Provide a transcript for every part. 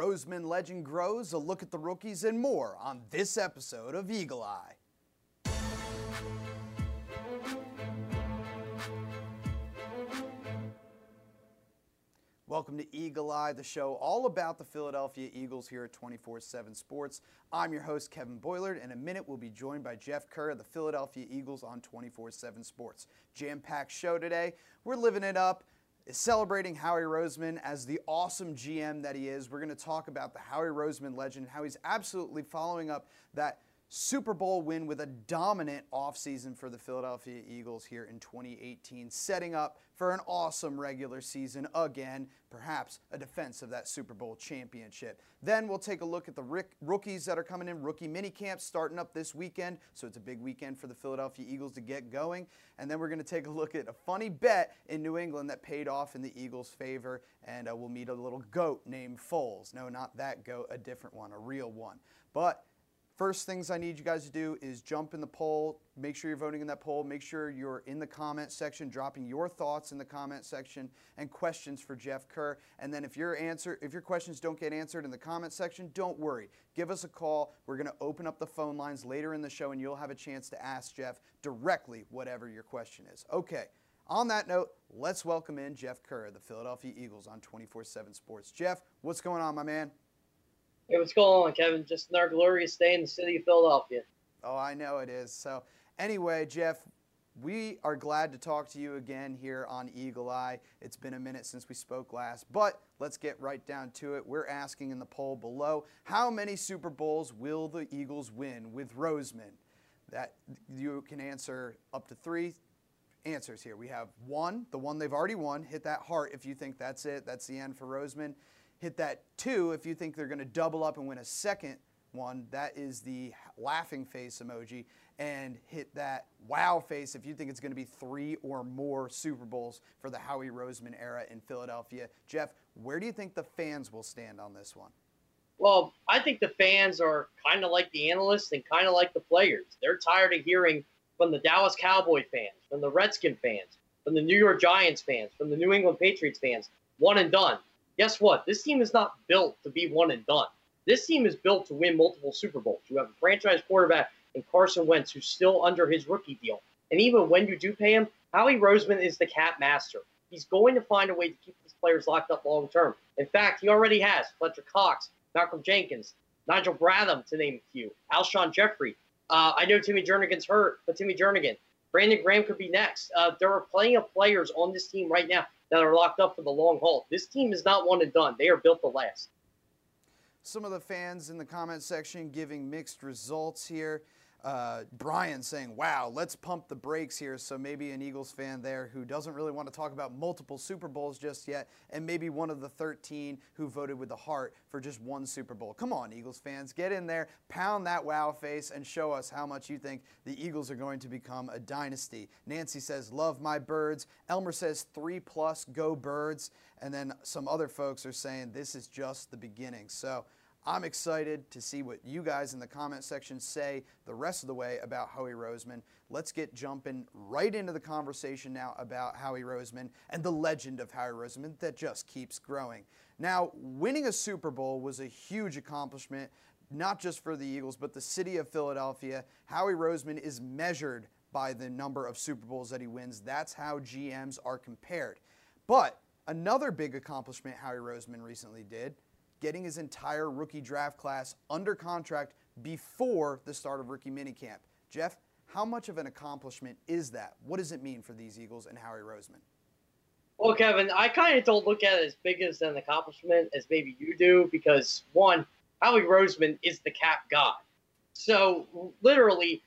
Roseman legend grows, a look at the rookies, and more on this episode of Eagle Eye. Welcome to Eagle Eye, the show all about the Philadelphia Eagles here at 24 7 Sports. I'm your host, Kevin Boylard. And in a minute, we'll be joined by Jeff Kerr of the Philadelphia Eagles on 24 7 Sports. Jam packed show today. We're living it up, celebrating Howie Roseman as the awesome GM that he is. We're going to talk about the Howie Roseman legend, how he's absolutely following up that Super Bowl win with a dominant offseason for the Philadelphia Eagles here in 2018, setting up for an awesome regular season again, perhaps a defense of that Super Bowl championship. Then we'll take a look at the rookies that are coming in, rookie mini camps starting up this weekend. So it's a big weekend for the Philadelphia Eagles to get going. And then we're going to take a look at a funny bet in New England that paid off in the Eagles' favor. And uh, we'll meet a little goat named Foles. No, not that goat, a different one, a real one. But First things I need you guys to do is jump in the poll. Make sure you're voting in that poll. Make sure you're in the comment section, dropping your thoughts in the comment section and questions for Jeff Kerr. And then if your answer, if your questions don't get answered in the comment section, don't worry. Give us a call. We're going to open up the phone lines later in the show, and you'll have a chance to ask Jeff directly whatever your question is. Okay. On that note, let's welcome in Jeff Kerr, the Philadelphia Eagles on 24/7 Sports. Jeff, what's going on, my man? Hey, what's going on, Kevin? Just another glorious day in the city of Philadelphia. Oh, I know it is. So, anyway, Jeff, we are glad to talk to you again here on Eagle Eye. It's been a minute since we spoke last, but let's get right down to it. We're asking in the poll below how many Super Bowls will the Eagles win with Roseman? That you can answer up to three answers here. We have one, the one they've already won. Hit that heart if you think that's it. That's the end for Roseman hit that two if you think they're going to double up and win a second one. That is the laughing face emoji. And hit that wow face if you think it's going to be three or more Super Bowls for the Howie Roseman era in Philadelphia. Jeff, where do you think the fans will stand on this one? Well, I think the fans are kind of like the analysts and kind of like the players. They're tired of hearing from the Dallas Cowboy fans, from the Redskin fans, from the New York Giants fans, from the New England Patriots fans, one and done guess what? This team is not built to be one and done. This team is built to win multiple Super Bowls. You have a franchise quarterback in Carson Wentz who's still under his rookie deal. And even when you do pay him, Howie Roseman is the cap master. He's going to find a way to keep these players locked up long term. In fact, he already has Fletcher Cox, Malcolm Jenkins, Nigel Bradham, to name a few, Alshon Jeffery. Uh, I know Timmy Jernigan's hurt, but Timmy Jernigan, Brandon Graham could be next. Uh, there are plenty of players on this team right now that are locked up for the long haul. This team is not one and done. They are built to last. Some of the fans in the comment section giving mixed results here. Uh, Brian saying, wow, let's pump the brakes here. So maybe an Eagles fan there who doesn't really want to talk about multiple Super Bowls just yet, and maybe one of the 13 who voted with the heart for just one Super Bowl. Come on, Eagles fans, get in there, pound that wow face, and show us how much you think the Eagles are going to become a dynasty. Nancy says, love my birds. Elmer says, three plus, go birds. And then some other folks are saying, this is just the beginning. So, I'm excited to see what you guys in the comment section say the rest of the way about Howie Roseman. Let's get jumping right into the conversation now about Howie Roseman and the legend of Howie Roseman that just keeps growing. Now, winning a Super Bowl was a huge accomplishment, not just for the Eagles, but the city of Philadelphia. Howie Roseman is measured by the number of Super Bowls that he wins. That's how GMs are compared. But another big accomplishment Howie Roseman recently did getting his entire rookie draft class under contract before the start of rookie minicamp. Jeff, how much of an accomplishment is that? What does it mean for these Eagles and Howie Roseman? Well, Kevin, I kind of don't look at it as big as an accomplishment as maybe you do because, one, Howie Roseman is the cap god. So, literally,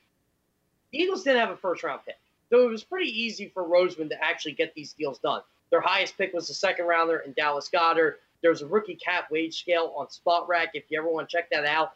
the Eagles didn't have a first round pick. So, it was pretty easy for Roseman to actually get these deals done. Their highest pick was the second rounder in Dallas Goedert. There's a rookie cap wage scale on Spotrac if you ever want to check that out.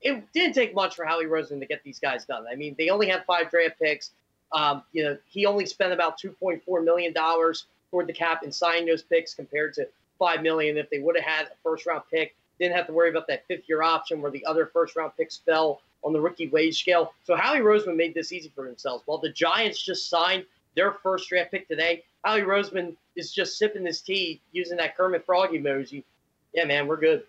It didn't take much for Howie Roseman to get these guys done. I mean, they only had five draft picks. Um, you know, he only spent about $2.4 million toward the cap in signing those picks compared to 5 million if they would have had a first round pick. Didn't have to worry about that fifth year option where the other first round picks fell on the rookie wage scale. So Howie Roseman made this easy for themselves. While the Giants just signed their first draft pick today, Howie Roseman is just sipping his tea using that Kermit Frog emoji. Yeah, man, we're good.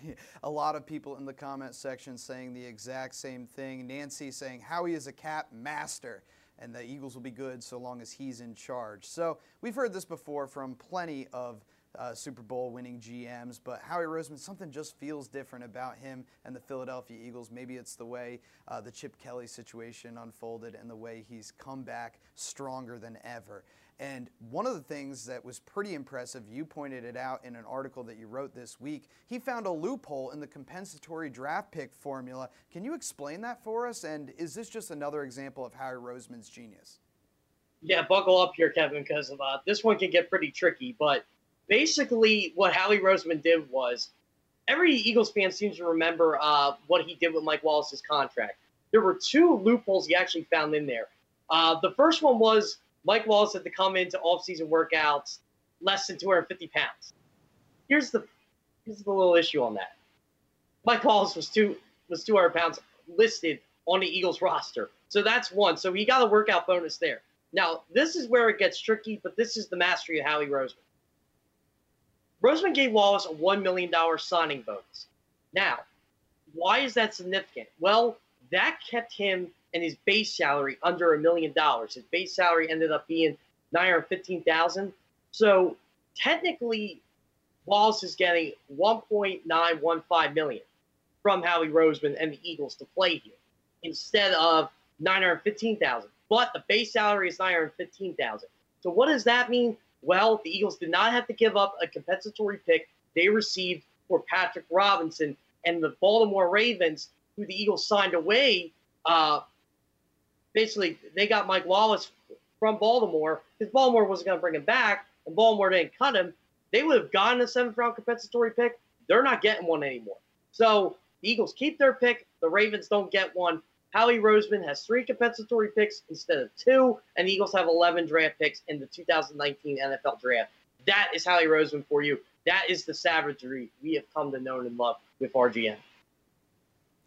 A lot of people in the comment section saying the exact same thing. Nancy saying Howie is a cap master and the Eagles will be good so long as he's in charge. So we've heard this before from plenty of uh, Super Bowl winning GMs, but Howie Roseman, something just feels different about him and the Philadelphia Eagles. Maybe it's the way uh, the Chip Kelly situation unfolded and the way he's come back stronger than ever. And one of the things that was pretty impressive, you pointed it out in an article that you wrote this week, he found a loophole in the compensatory draft pick formula. Can you explain that for us? And is this just another example of Howie Roseman's genius? Yeah, buckle up here, Kevin, because uh, this one can get pretty tricky. But basically, what Howie Roseman did was every Eagles fan seems to remember uh, what he did with Mike Wallace's contract. There were two loopholes he actually found in there. Uh, the first one was Mike Wallace had to come into off-season workouts less than 250 pounds. Here's the here's the little issue on that. Mike Wallace was two was 200 pounds listed on the Eagles roster, so that's one. So he got a workout bonus there. Now this is where it gets tricky, but this is the mastery of Howie Roseman. Roseman gave Wallace a one million dollar signing bonus. Now, why is that significant? Well, that kept him and his base salary under a million dollars. His base salary ended up being nine hundred fifteen thousand. So technically, Wallace is getting one point nine one five million from Howie Roseman and the Eagles to play here instead of nine hundred fifteen thousand. But the base salary is nine hundred fifteen thousand. So what does that mean? Well, the Eagles did not have to give up a compensatory pick they received for Patrick Robinson and the Baltimore Ravens, who the Eagles signed away uh, basically they got Mike Wallace from Baltimore because Baltimore wasn't going to bring him back, and Baltimore didn't cut him. They would have gotten a seventh round compensatory pick. They're not getting one anymore. So the Eagles keep their pick. The Ravens don't get one. Howie Roseman has three compensatory picks instead of two, and the Eagles have 11 draft picks in the 2019 NFL draft. That is Howie Roseman for you. That is the savagery we have come to know and love with RGM.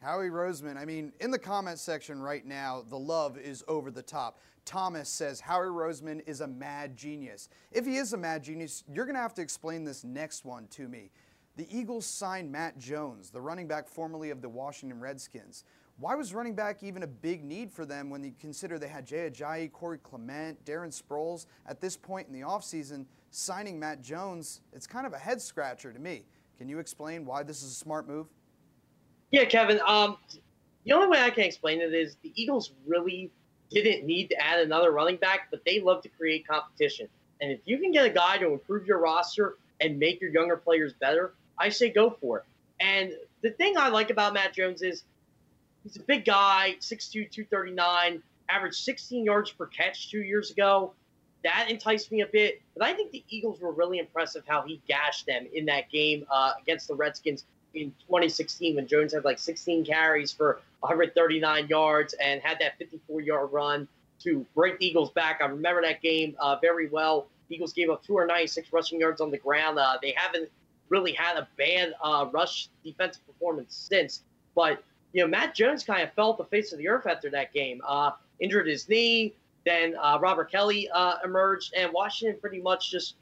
Howie Roseman, I mean, in the comment section right now, the love is over the top. Thomas says Howie Roseman is a mad genius. If he is a mad genius, you're going to have to explain this next one to me. The Eagles signed Matt Jones, the running back formerly of the Washington Redskins. Why was running back even a big need for them when you consider they had Jay Ajayi, Corey Clement, Darren Sproles at this point in the offseason? Signing Matt Jones, it's kind of a head scratcher to me. Can you explain why this is a smart move? Yeah, Kevin. Um, the only way I can explain it is the Eagles really didn't need to add another running back, but they love to create competition. And if you can get a guy to improve your roster and make your younger players better, I say go for it. And the thing I like about Matt Jones is he's a big guy, 6'2, 239, averaged 16 yards per catch two years ago. That enticed me a bit. But I think the Eagles were really impressive how he gashed them in that game uh, against the Redskins in 2016 when Jones had like 16 carries for 139 yards and had that 54 yard run to break the Eagles back. I remember that game uh, very well. Eagles gave up 296 rushing yards on the ground. Uh, they haven't really had a bad uh, rush defensive performance since. But, you know, Matt Jones kind of fell at the face of the earth after that game. Uh, injured his knee. Then uh, Robert Kelley uh, emerged, and Washington pretty much just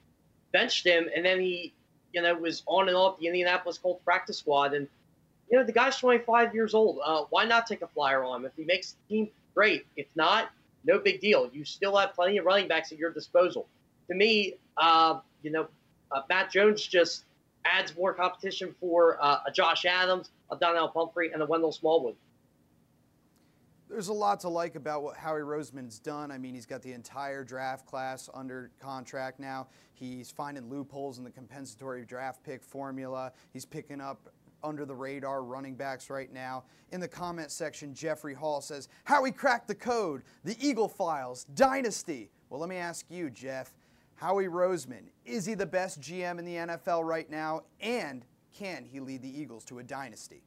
benched him. And then he you know, was on and off the Indianapolis Colts practice squad. And, you know, the guy's 25 years old. Uh, why not take a flyer on him? If he makes the team, great. If not, no big deal. You still have plenty of running backs at your disposal. To me, uh, you know, uh, Matt Jones just adds more competition for uh, a Josh Adams, a Donnel Pumphrey, and a Wendell Smallwood. There's a lot to like about what Howie Roseman's done. I mean, he's got the entire draft class under contract now. He's finding loopholes in the compensatory draft pick formula. He's picking up under the radar running backs right now. In the comment section, Jeffrey Hall says, Howie cracked the code, the Eagle Files, Dynasty. Well, let me ask you, Jeff. Howie Roseman, is he the best GM in the NFL right now? And can he lead the Eagles to a dynasty?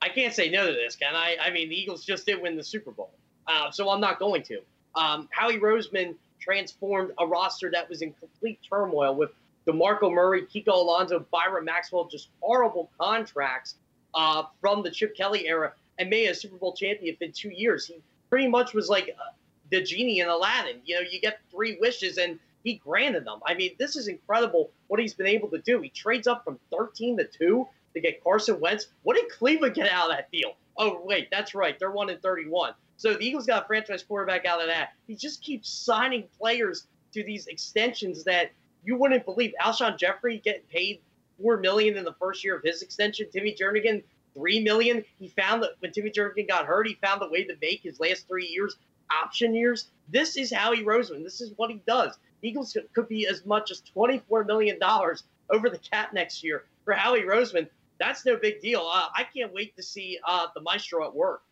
I can't say no to this, can I? I mean, the Eagles just did win the Super Bowl, uh, so I'm not going to. Um, Howie Roseman transformed a roster that was in complete turmoil with DeMarco Murray, Kiko Alonso, Byron Maxwell, just horrible contracts uh, from the Chip Kelly era, and made a Super Bowl champion in two years. He pretty much was like uh, the genie in Aladdin. You know, you get three wishes, and he granted them. I mean, this is incredible what he's been able to do. He trades up from 13 to 2 to get Carson Wentz. What did Cleveland get out of that deal? Oh, wait, that's right. They're 1 in 31. So the Eagles got a franchise quarterback out of that. He just keeps signing players to these extensions that you wouldn't believe. Alshon Jeffery getting paid four million in the first year of his extension. Timmy Jernigan three million. He found that when Timmy Jernigan got hurt, he found a way to make his last three years option years. This is Howie Roseman. This is what he does. Eagles could be as much as twenty-four million dollars over the cap next year for Howie Roseman. That's no big deal. Uh, I can't wait to see uh, the maestro at work.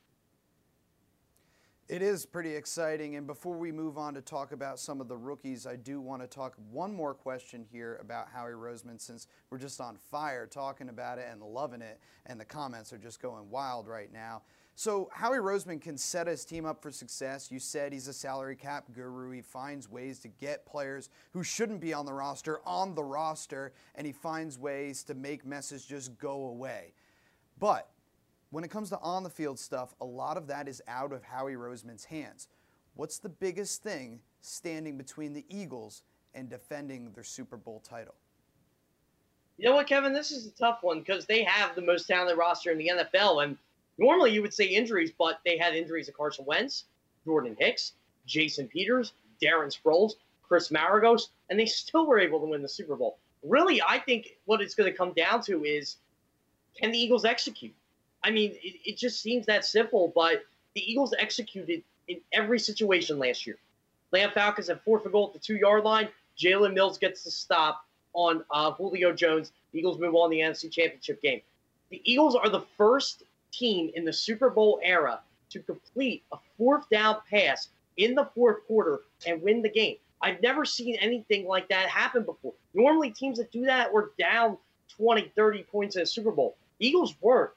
It is pretty exciting. And before we move on to talk about some of the rookies, I do want to talk one more question here about Howie Roseman since we're just on fire talking about it and loving it, and the comments are just going wild right now. So, Howie Roseman can set his team up for success. You said he's a salary cap guru. He finds ways to get players who shouldn't be on the roster on the roster, and he finds ways to make messes just go away. But when it comes to on the field stuff, a lot of that is out of Howie Roseman's hands. What's the biggest thing standing between the Eagles and defending their Super Bowl title? You know what, Kevin? This is a tough one because they have the most talented roster in the NFL. And normally you would say injuries, but they had injuries to Carson Wentz, Jordan Hicks, Jason Peters, Darren Sproles, Chris Maragos, and they still were able to win the Super Bowl. Really, I think what it's going to come down to is can the Eagles execute? I mean, it, it just seems that simple, but the Eagles executed in every situation last year. Lamb Falcons have fourth and goal at the two yard line. Jalen Mills gets the stop on uh, Julio Jones. The Eagles move on the NFC Championship game. The Eagles are the first team in the Super Bowl era to complete a fourth down pass in the fourth quarter and win the game. I've never seen anything like that happen before. Normally, teams that do that were down 20, 30 points in a Super Bowl. Eagles weren't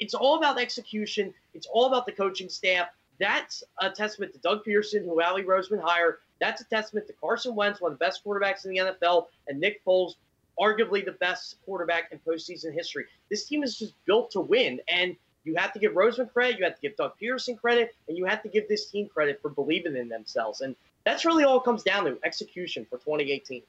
it's all about execution. It's all about the coaching staff. That's a testament to Doug Pederson, who Howie Roseman hired. That's a testament to Carson Wentz, one of the best quarterbacks in the NFL, and Nick Foles, arguably the best quarterback in postseason history. This team is just built to win, and you have to give Roseman credit, you have to give Doug Pederson credit, and you have to give this team credit for believing in themselves. And that's really all it comes down to execution for 2018.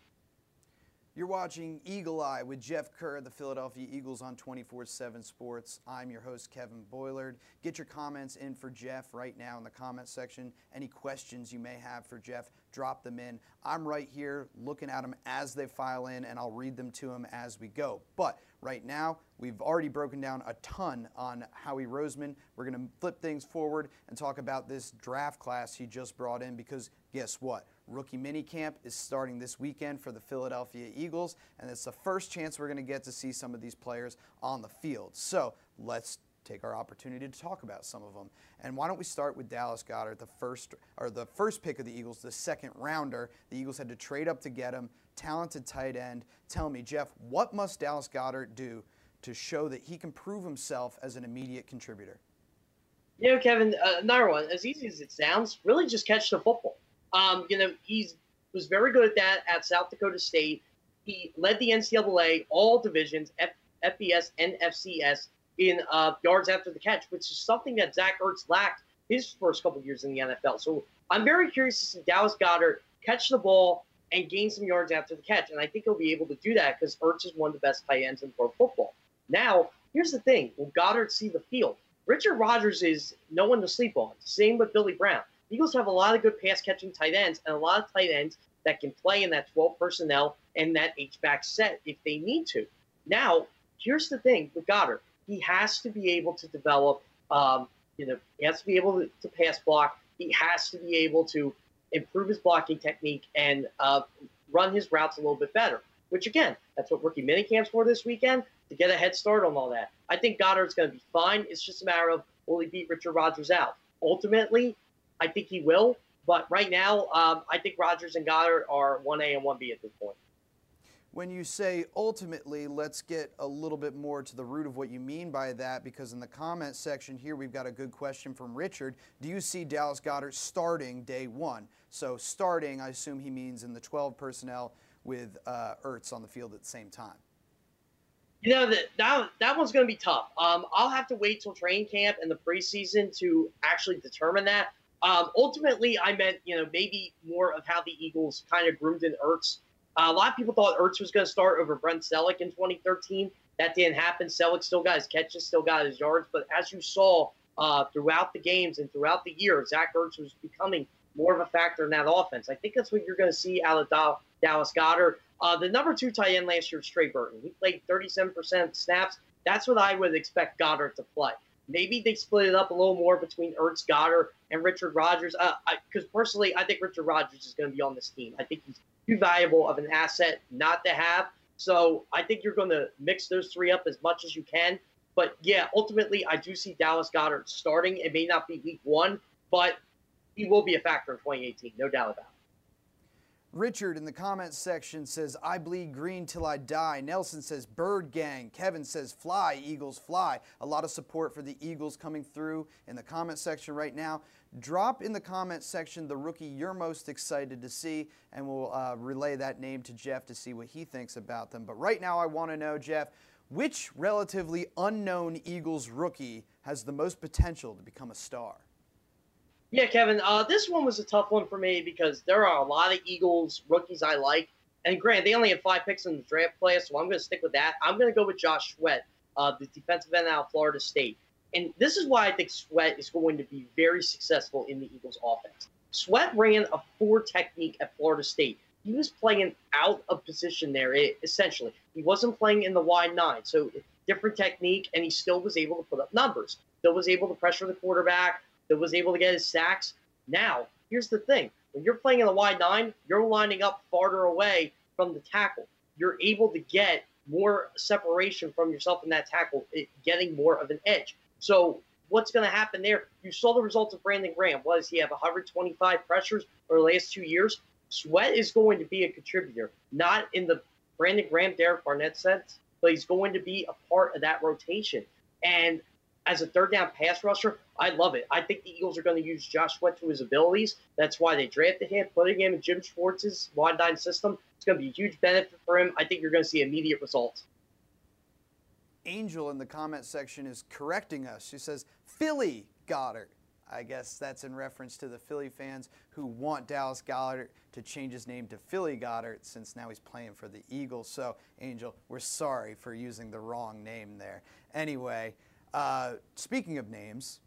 You're watching Eagle Eye with Jeff Kerr, the Philadelphia Eagles on 24 7 Sports. I'm your host, Kevin Boylard. Get your comments in for Jeff right now in the comment section. Any questions you may have for Jeff, drop them in. I'm right here looking at them as they file in, and I'll read them to him as we go. But right now, we've already broken down a ton on Howie Roseman. We're going to flip things forward and talk about this draft class he just brought in because guess what? Rookie minicamp is starting this weekend for the Philadelphia Eagles, and it's the first chance we're going to get to see some of these players on the field. So let's take our opportunity to talk about some of them. And why don't we start with Dallas Goedert, the first or the first pick of the Eagles, the second rounder. The Eagles had to trade up to get him. Talented tight end. Tell me, Jeff, what must Dallas Goedert do to show that he can prove himself as an immediate contributor? You know, Kevin, uh, another one, as easy as it sounds, really just catch the football. Um, you know, he was very good at that at South Dakota State. He led the NCAA all divisions, F- FBS and FCS, in uh, yards after the catch, which is something that Zach Ertz lacked his first couple years in the NFL. So I'm very curious to see Dallas Goedert catch the ball and gain some yards after the catch. And I think he'll be able to do that because Ertz is one of the best tight ends in pro football. Now, here's the thing will Goedert see the field? Richard Rodgers is no one to sleep on. Same with Billy Brown. Eagles have a lot of good pass catching tight ends and a lot of tight ends that can play in that 12 personnel and that H back set if they need to. Now, here's the thing with Goedert: He has to be able to develop, um, you know, he has to be able to, to, pass block. He has to be able to improve his blocking technique and uh, run his routes a little bit better, which again, that's what rookie minicamps for this weekend to get a head start on all that. I think Goedert's going to be fine. It's just a matter of will he beat Richard Rodgers out? Ultimately, I think he will. But right now, um, I think Rodgers and Goedert are 1A and 1B at this point. When you say ultimately, let's get a little bit more to the root of what you mean by that, because in the comment section here, we've got a good question from Richard. Do you see Dallas Goedert starting day one? So, starting, I assume he means in the 12 personnel with uh, Ertz on the field at the same time. You know that that, that one's going to be tough. Um, I'll have to wait till training camp and the preseason to actually determine that. Um, ultimately, I meant you know maybe more of how the Eagles kind of groomed in Ertz. Uh, a lot of people thought Ertz was going to start over Brent Celek in 2013. That didn't happen. Celek still got his catches, still got his yards. But as you saw uh, throughout the games and throughout the year, Zach Ertz was becoming more of a factor in that offense. I think that's what you're going to see out of Dallas Goedert. Uh, the number two tight end last year Trey Burton. He played 37% snaps. That's what I would expect Goedert to play. Maybe they split it up a little more between Ertz, Goedert and Richard Rodgers. Because uh, personally, I think Richard Rodgers is going to be on this team. I think he's too valuable of an asset not to have. So I think you're going to mix those three up as much as you can. But yeah, ultimately, I do see Dallas Goedert starting. It may not be week one, but he will be a factor in 2018, no doubt about it. Richard in the comments section says, I bleed green till I die. Nelson says, Bird Gang. Kevin says, Fly, Eagles, fly. A lot of support for the Eagles coming through in the comment section right now. Drop in the comment section the rookie you're most excited to see, and we'll uh, relay that name to Jeff to see what he thinks about them. But right now, I want to know, Jeff, which relatively unknown Eagles rookie has the most potential to become a star? Yeah, Kevin, uh, this one was a tough one for me because there are a lot of Eagles rookies I like. And Grant, they only had five picks in the draft class, so I'm going to stick with that. I'm going to go with Josh Sweat, uh, the defensive end out of Florida State. And this is why I think Sweat is going to be very successful in the Eagles offense. Sweat ran a four technique at Florida State. He was playing out of position there, essentially. He wasn't playing in the wide nine, so different technique, and he still was able to put up numbers. Still was able to pressure the quarterback, that was able to get his sacks. Now, here's the thing when you're playing in the wide nine, you're lining up farther away from the tackle. You're able to get more separation from yourself in that tackle, getting more of an edge. So, what's going to happen there? You saw the results of Brandon Graham. Was he have 125 pressures over the last two years? Sweat is going to be a contributor, not in the Brandon Graham, Derek Barnett sense, but he's going to be a part of that rotation. And as a third down pass rusher, I love it. I think the Eagles are going to use Josh Sweat to his abilities. That's why they drafted him, putting him in Jim Schwartz's wide nine system. It's going to be a huge benefit for him. I think you're going to see immediate results. Angel in the comment section is correcting us. She says, Philly Goedert. I guess that's in reference to the Philly fans who want Dallas Goedert to change his name to Philly Goedert since now he's playing for the Eagles. So, Angel, we're sorry for using the wrong name there. Anyway, uh, speaking of names,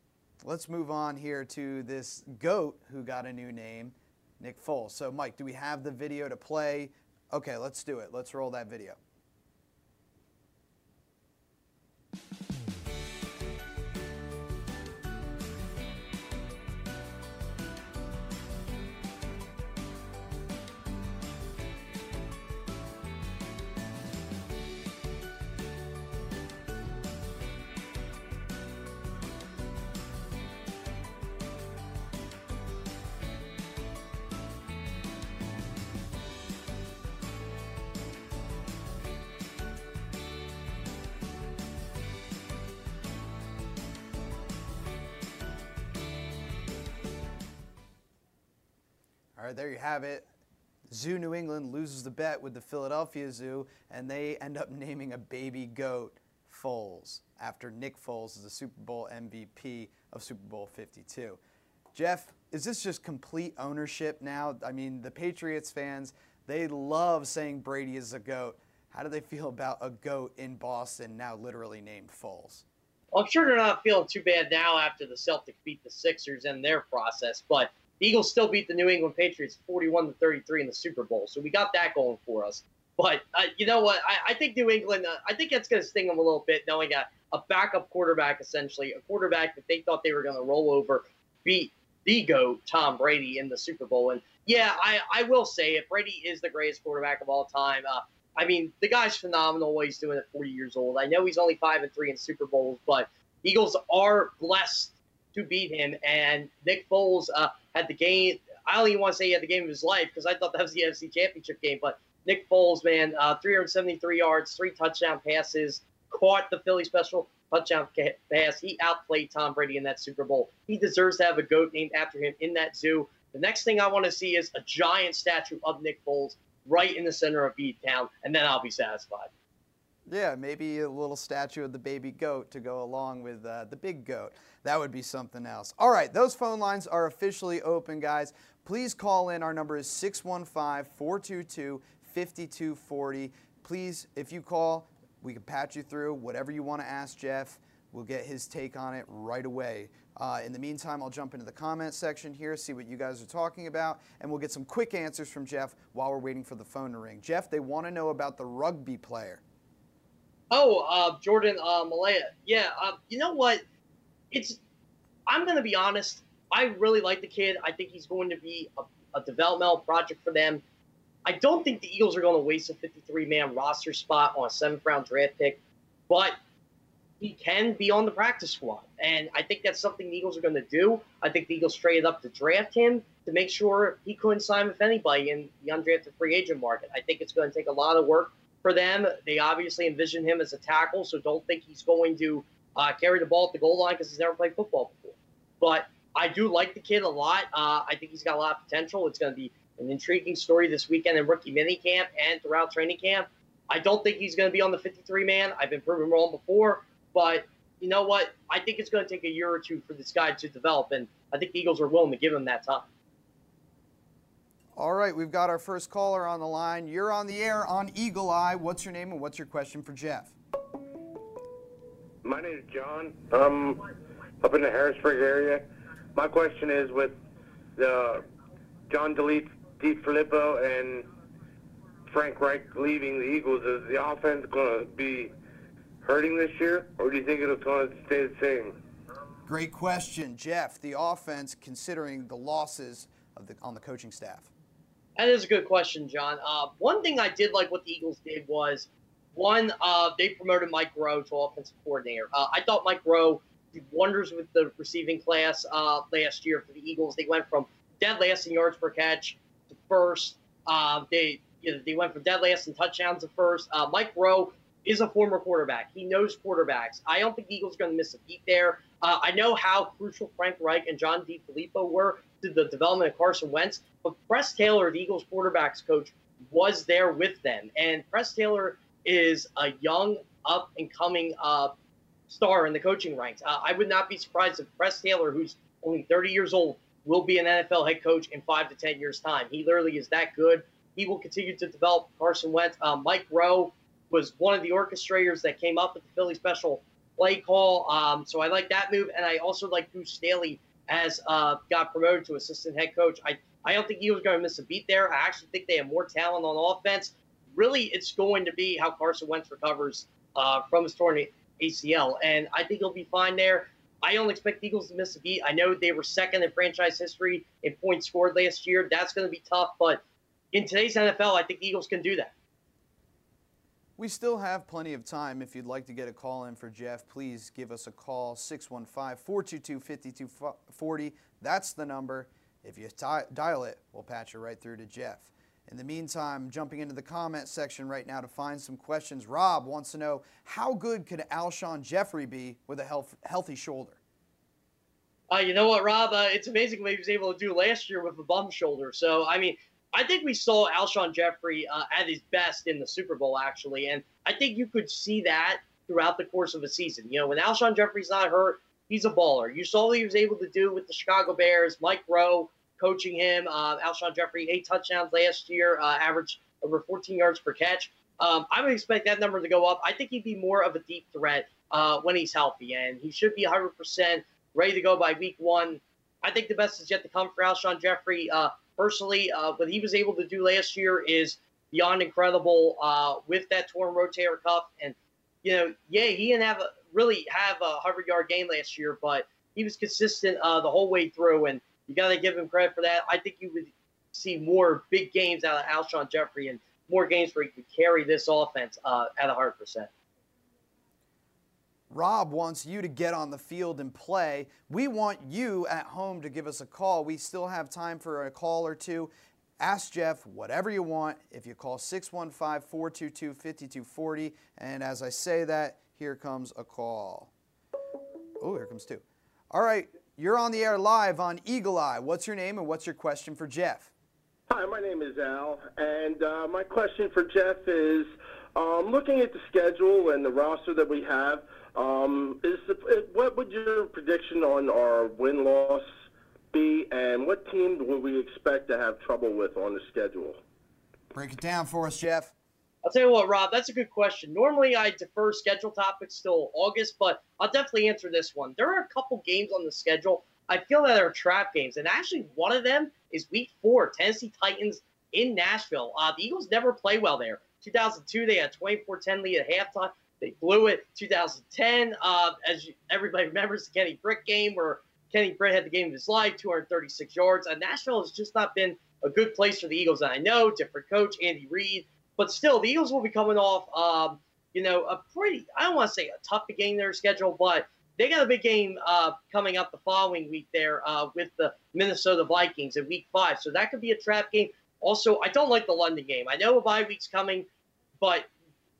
let's move on here to this GOAT who got a new name, Nick Foles. So, Mike, do we have the video to play? Okay, let's do it. Let's roll that video. Right, there you have it. Zoo New England loses the bet with the Philadelphia Zoo, and they end up naming a baby goat Foles after Nick Foles the Super Bowl MVP of Super Bowl 52. Jeff, is this just complete ownership now? I mean, the Patriots fans, they love saying Brady is a goat. How do they feel about a goat in Boston now literally named Foles? Well, I'm sure they're not feeling too bad now after the Celtics beat the Sixers in their process, but the Eagles still beat the New England Patriots 41 to 33 in the Super Bowl, so we got that going for us. But uh, you know what? I, I think New England. Uh, I think that's going to sting them a little bit, knowing a, a backup quarterback, essentially a quarterback that they thought they were going to roll over, beat the goat Tom Brady in the Super Bowl. And yeah, I, I will say it. Brady is the greatest quarterback of all time. Uh, I mean, the guy's phenomenal what he's doing at 40 years old. I know he's only five and three in Super Bowls, but Eagles are blessed to beat him. And Nick Foles uh, had the game. I don't even want to say he had the game of his life because I thought that was the NFC Championship game. But Nick Foles, man, uh, 373 yards, three touchdown passes, caught the Philly special touchdown pass. He outplayed Tom Brady in that Super Bowl. He deserves to have a goat named after him in that zoo. The next thing I want to see is a giant statue of Nick Foles right in the center of Beat Town, and then I'll be satisfied. Yeah, maybe a little statue of the baby goat to go along with uh, the big goat. That would be something else. All right, those phone lines are officially open, guys. Please call in. Our number is 615 422 5240. Please, if you call, We can patch you through whatever you want to ask Jeff. We'll get his take on it right away. Uh, in the meantime, I'll jump into the comment section here, see what you guys are talking about, and we'll get some quick answers from Jeff while we're waiting for the phone to ring. Jeff, they want to know about the rugby player. Oh, uh, Jordan uh, Mailata. Yeah, uh, you know what? It's. I'm going to be honest. I really like the kid. I think he's going to be a, a developmental project for them. I don't think the Eagles are going to waste a 53 man roster spot on a seventh round draft pick, but he can be on the practice squad. And I think that's something the Eagles are going to do. I think the Eagles traded up to draft him to make sure he couldn't sign with anybody in the undrafted free agent market. I think it's going to take a lot of work for them. They obviously envision him as a tackle, so don't think he's going to uh, carry the ball at the goal line because he's never played football before. But I do like the kid a lot. Uh, I think he's got a lot of potential. It's going to be an intriguing story this weekend in rookie minicamp and throughout training camp. I don't think he's going to be on the 53 man. I've been proven wrong before, but you know what? I think it's going to take a year or two for this guy to develop, and I think the Eagles are willing to give him that time. All right, we've got our first caller on the line. You're on the air on Eagle Eye. What's your name and what's your question for Jeff? My name is John. I'm up in the Harrisburg area. My question is with the John Filippo and Frank Reich leaving the Eagles, is the offense going to be hurting this year, or do you think it'll going to stay the same? Great question, Jeff. The offense, considering the losses of the, on the coaching staff. That is a good question, John. Uh, one thing I did like what the Eagles did was one, uh, they promoted Mike Groh to offensive coordinator. Uh, I thought Mike Groh did wonders with the receiving class uh, last year for the Eagles. They went from dead last in yards per catch to first. Uh, they you know, they went from dead last in touchdowns to first. Uh, Mike Groh is a former quarterback. He knows quarterbacks. I don't think the Eagles are going to miss a beat there. I know how crucial Frank Reich and John DeFilippo were the development of Carson Wentz, but Press Taylor, the Eagles quarterbacks coach, was there with them. And Press Taylor is a young, up and coming uh, star in the coaching ranks. Uh, I would not be surprised if Press Taylor, who's only 30 years old, will be an NFL head coach in five to 10 years' time. He literally is that good. He will continue to develop Carson Wentz. Uh, Mike Groh was one of the orchestrators that came up with the Philly special play call. Um, so I like that move. And I also like Duce Staley as uh, got promoted to assistant head coach. I, I don't think he was going to miss a beat there. I actually think they have more talent on offense. Really, it's going to be how Carson Wentz recovers uh, from his torn ACL. And I think he'll be fine there. I don't expect Eagles to miss a beat. I know they were second in franchise history in points scored last year. That's going to be tough, but in today's NFL, I think Eagles can do that. We still have plenty of time. If you'd like to get a call in for Jeff, please give us a call 615 422 5240. That's the number. If you dial it, we'll patch you right through to Jeff. In the meantime, jumping into the comment section right now to find some questions. Rob wants to know how good could Alshon Jeffery be with a health, healthy shoulder? Uh, you know what, Rob? Uh, it's amazing what he was able to do last year with a bum shoulder. So, I mean, I think we saw Alshon Jeffery uh, at his best in the Super Bowl, actually. And I think you could see that throughout the course of a season. You know, when Alshon Jeffery's not hurt, he's a baller. You saw what he was able to do with the Chicago Bears, Mike Groh, coaching him. Uh, Alshon Jeffery, eight touchdowns last year, uh, averaged over 14 yards per catch. Um, I would expect that number to go up. I think he'd be more of a deep threat uh, when he's healthy, and he should be 100% ready to go by week one. I think the best is yet to come for Alshon Jeffery. Uh, personally, uh, what he was able to do last year is beyond incredible uh, with that torn rotator cuff. And, you know, yeah, he didn't have a, really have a 100 yard game last year, but he was consistent the whole way through. And you got to give him credit for that. I think you would see more big games out of Alshon Jeffery and more games where he could carry this offense uh, at 100%. Rob wants you to get on the field and play. We want you at home to give us a call. We still have time for a call or two. Ask Jeff whatever you want if you call 615 422 5240. And as I say that, here comes a call. Oh, here comes two. All right, you're on the air live on Eagle Eye. What's your name and what's your question for Jeff? Hi, my name is Al, and uh, my question for Jeff is um, looking at the schedule and the roster that we have, um, is the, what would your prediction on our win loss be, and what team would we expect to have trouble with on the schedule? Break it down for us, Jeff. I'll tell you what, Rob, that's a good question. Normally, I defer schedule topics till August, but I'll definitely answer this one. There are a couple games on the schedule I feel that are trap games, and actually, one of them is Week Four, Tennessee Titans in Nashville. Uh, the Eagles never play well there. 2002, they had 24-10 lead at halftime. They blew it. 2010, uh, as everybody remembers, the Kenny Britt game where Kenny Britt had the game of his life, 236 yards. And Nashville has just not been a good place for the Eagles. And I know, different coach, Andy Reid, but still, the Eagles will be coming off, um, you know, a pretty, I don't want to say a tough game their schedule, but they got a big game uh, coming up the following week there uh, with the Minnesota Vikings in week five. So that could be a trap game. Also, I don't like the London game. I know a bye week's coming, but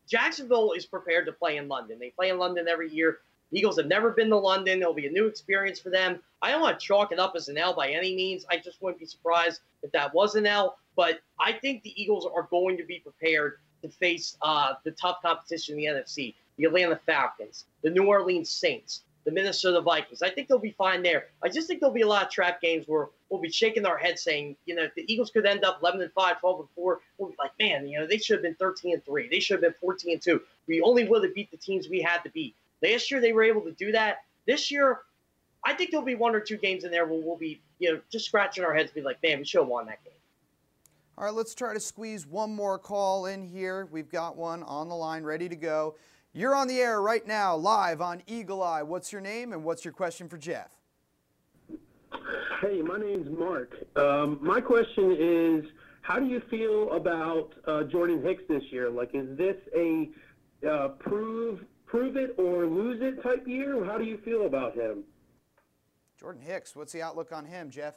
Jacksonville is prepared to play in London. They play in London every year. Eagles have never been to London. It'll be a new experience for them. I don't want to chalk it up as an L by any means. I just wouldn't be surprised if that was an L. But I think the Eagles are going to be prepared to face uh, the tough competition in the NFC the Atlanta Falcons, the New Orleans Saints, the Minnesota Vikings. I think they'll be fine there. I just think there'll be a lot of trap games where we'll be shaking our heads saying, you know, the Eagles could end up 11 and 5, 12 and 4. We'll be like, man, you know, they should have been 13 and 3. They should have been 14 and 2. We only would have beat the teams we had to beat. Last year they were able to do that. This year, I think there'll be one or two games in there where we'll be, you know, just scratching our heads be like, man, we should have won that game. All right, let's try to squeeze one more call in here. We've got one on the line ready to go. You're on the air right now, live on Eagle Eye. What's your name and what's your question for Jeff? Hey, my name's Mark. Um, my question is, how do you feel about uh, Jordan Hicks this year? Like, is this a uh, prove prove it or lose it type year? How do you feel about him? Jordan Hicks, what's the outlook on him, Jeff?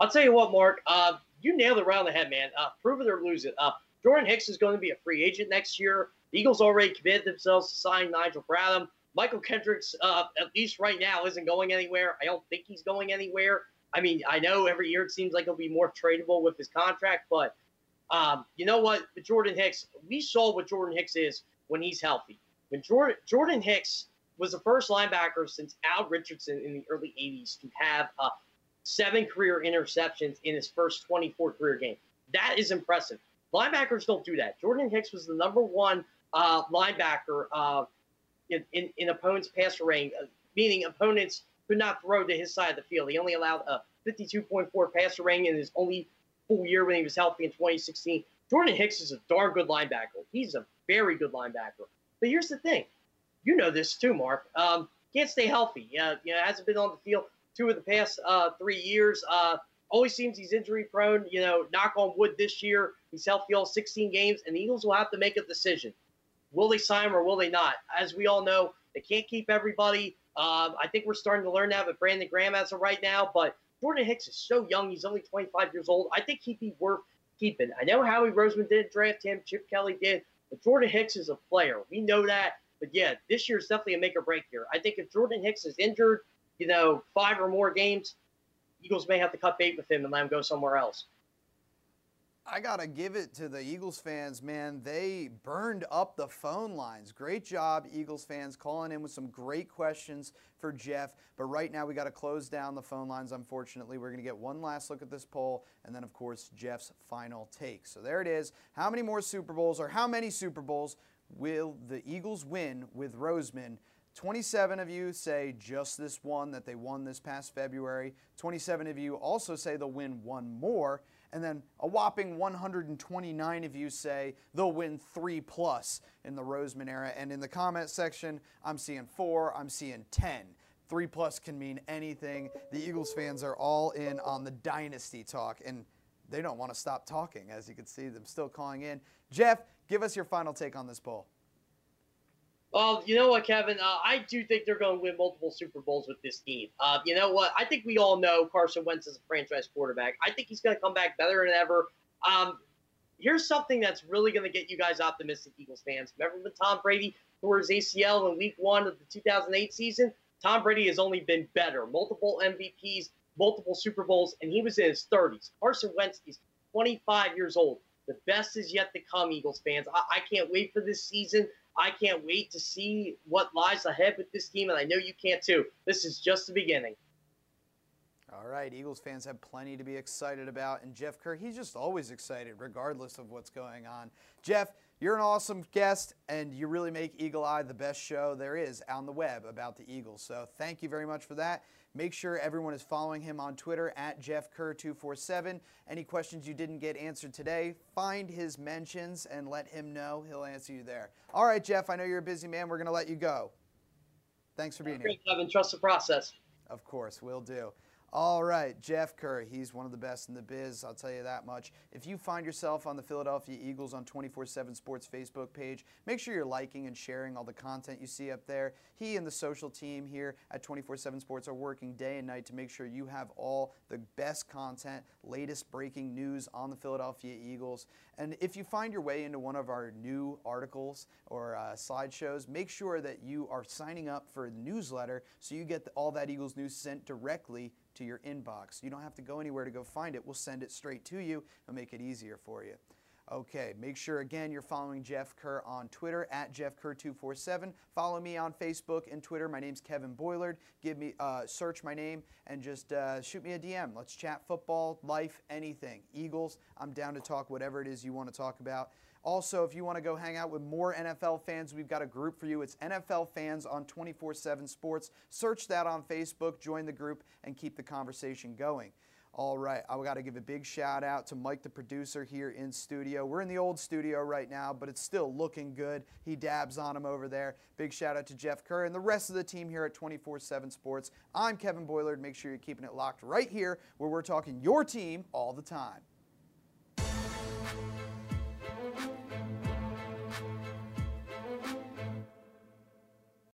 I'll tell you what, Mark. Uh, you nailed it around the head, man. Uh, prove it or lose it. Uh, Jordan Hicks is going to be a free agent next year. The Eagles already committed themselves to sign Nigel Bradham. Mychal Kendricks, uh, at least right now, isn't going anywhere. I don't think he's going anywhere. I mean, I know every year it seems like he'll be more tradable with his contract, but um, you know what? With Jordan Hicks, we saw what Jordan Hicks is when he's healthy. When Jordan, Jordan Hicks was the first linebacker since Al Richardson in the early 80s to have uh, seven career interceptions in his first 24 career game. That is impressive. Linebackers don't do that. Jordan Hicks was the number one uh, linebacker uh, in, in, in, opponents' passer range, uh, meaning opponents could not throw to his side of the field. He only allowed a 52.4 passer rating in his only full year when he was healthy in 2016. Jordan Hicks is a darn good linebacker. He's a very good linebacker. But here's the thing. You know this too, Mark. Um, can't stay healthy. Uh, you know, hasn't been on the field two of the past uh, three years. Uh, always seems he's injury prone. You know, knock on wood this year. He's healthy all 16 games, and the Eagles will have to make a decision. Will they sign him or will they not? As we all know, they can't keep everybody. Um, I think we're starting to learn that with Brandon Graham as of right now, but Jordan Hicks is so young. He's only 25 years old. I think he'd be worth keeping. I know Howie Roseman didn't draft him, Chip Kelly did, but Jordan Hicks is a player. We know that. But yeah, this year is definitely a make or break year. I think if Jordan Hicks is injured, you know, five or more games, Eagles may have to cut bait with him and let him go somewhere else. I got to give it to the Eagles fans, man. They burned up the phone lines. Great job, Eagles fans, calling in with some great questions for Jeff. But right now, we got to close down the phone lines, unfortunately. We're going to get one last look at this poll, and then, of course, Jeff's final take. So there it is. How many more Super Bowls, or how many Super Bowls will the Eagles win with Roseman? 27 of you say just this one that they won this past February. 27 of you also say they'll win one more. And then a whopping 129 of you say they'll win three plus in the Roseman era. And in the comment section, I'm seeing four, I'm seeing 10. Three plus can mean anything. The Eagles fans are all in on the dynasty talk, and they don't want to stop talking, as you can see them still calling in. Jeff, give us your final take on this poll. Well, you know what, Kevin? Uh, I do think they're going to win multiple Super Bowls with this team. Uh, you know what? I think we all know Carson Wentz is a franchise quarterback. I think he's going to come back better than ever. Um, here's something that's really going to get you guys optimistic, Eagles fans. Remember when Tom Brady tore his ACL in Week One of the 2008 season? Tom Brady has only been better. Multiple MVPs, multiple Super Bowls, and he was in his 30s. Carson Wentz is 25 years old. The best is yet to come, Eagles fans. I, I can't wait for this season. I can't wait to see what lies ahead with this team, and I know you can't too. This is just the beginning. All right, Eagles fans have plenty to be excited about, and Jeff Kerr, he's just always excited, regardless of what's going on. Jeff, you're an awesome guest, and you really make Eagle Eye the best show there is on the web about the Eagles. So thank you very much for that. Make sure everyone is following him on Twitter at Jeff Kerr247. Any questions you didn't get answered today, find his mentions and let him know. He'll answer you there. All right, Jeff, I know you're a busy man. We're going to let you go. Thanks for being here. Kevin. Trust the process. Of course, we'll do. All right, Jeff Curry. He's one of the best in the biz, I'll tell you that much. If you find yourself on the Philadelphia Eagles on 24 7 Sports Facebook page, make sure you're liking and sharing all the content you see up there. He and the social team here at 24 7 Sports are working day and night to make sure you have all the best content, latest breaking news on the Philadelphia Eagles. And if you find your way into one of our new articles or uh, slideshows, make sure that you are signing up for the newsletter so you get all that Eagles news sent directly to your inbox. You don't have to go anywhere to go find it. We'll send it straight to you and make it easier for you. Okay, make sure again you're following Jeff Kerr on Twitter at JeffKerr247. Follow me on Facebook and Twitter. My name's Kevin Boilard. Give me uh, search my name and just uh, shoot me a DM. Let's chat football, life, anything. Eagles. I'm down to talk whatever it is you want to talk about. Also, if you want to go hang out with more NFL fans, we've got a group for you. It's NFL Fans on 24 7 Sports. Search that on Facebook, join the group, and keep the conversation going. All right, I got to give a big shout out to Mike, the producer here in studio. We're in the old studio right now, but it's still looking good. He dabs on him over there. Big shout out to Jeff Kerr and the rest of the team here at 24 7 Sports. I'm Kevin Boilard. Make sure you're keeping it locked right here where we're talking your team all the time.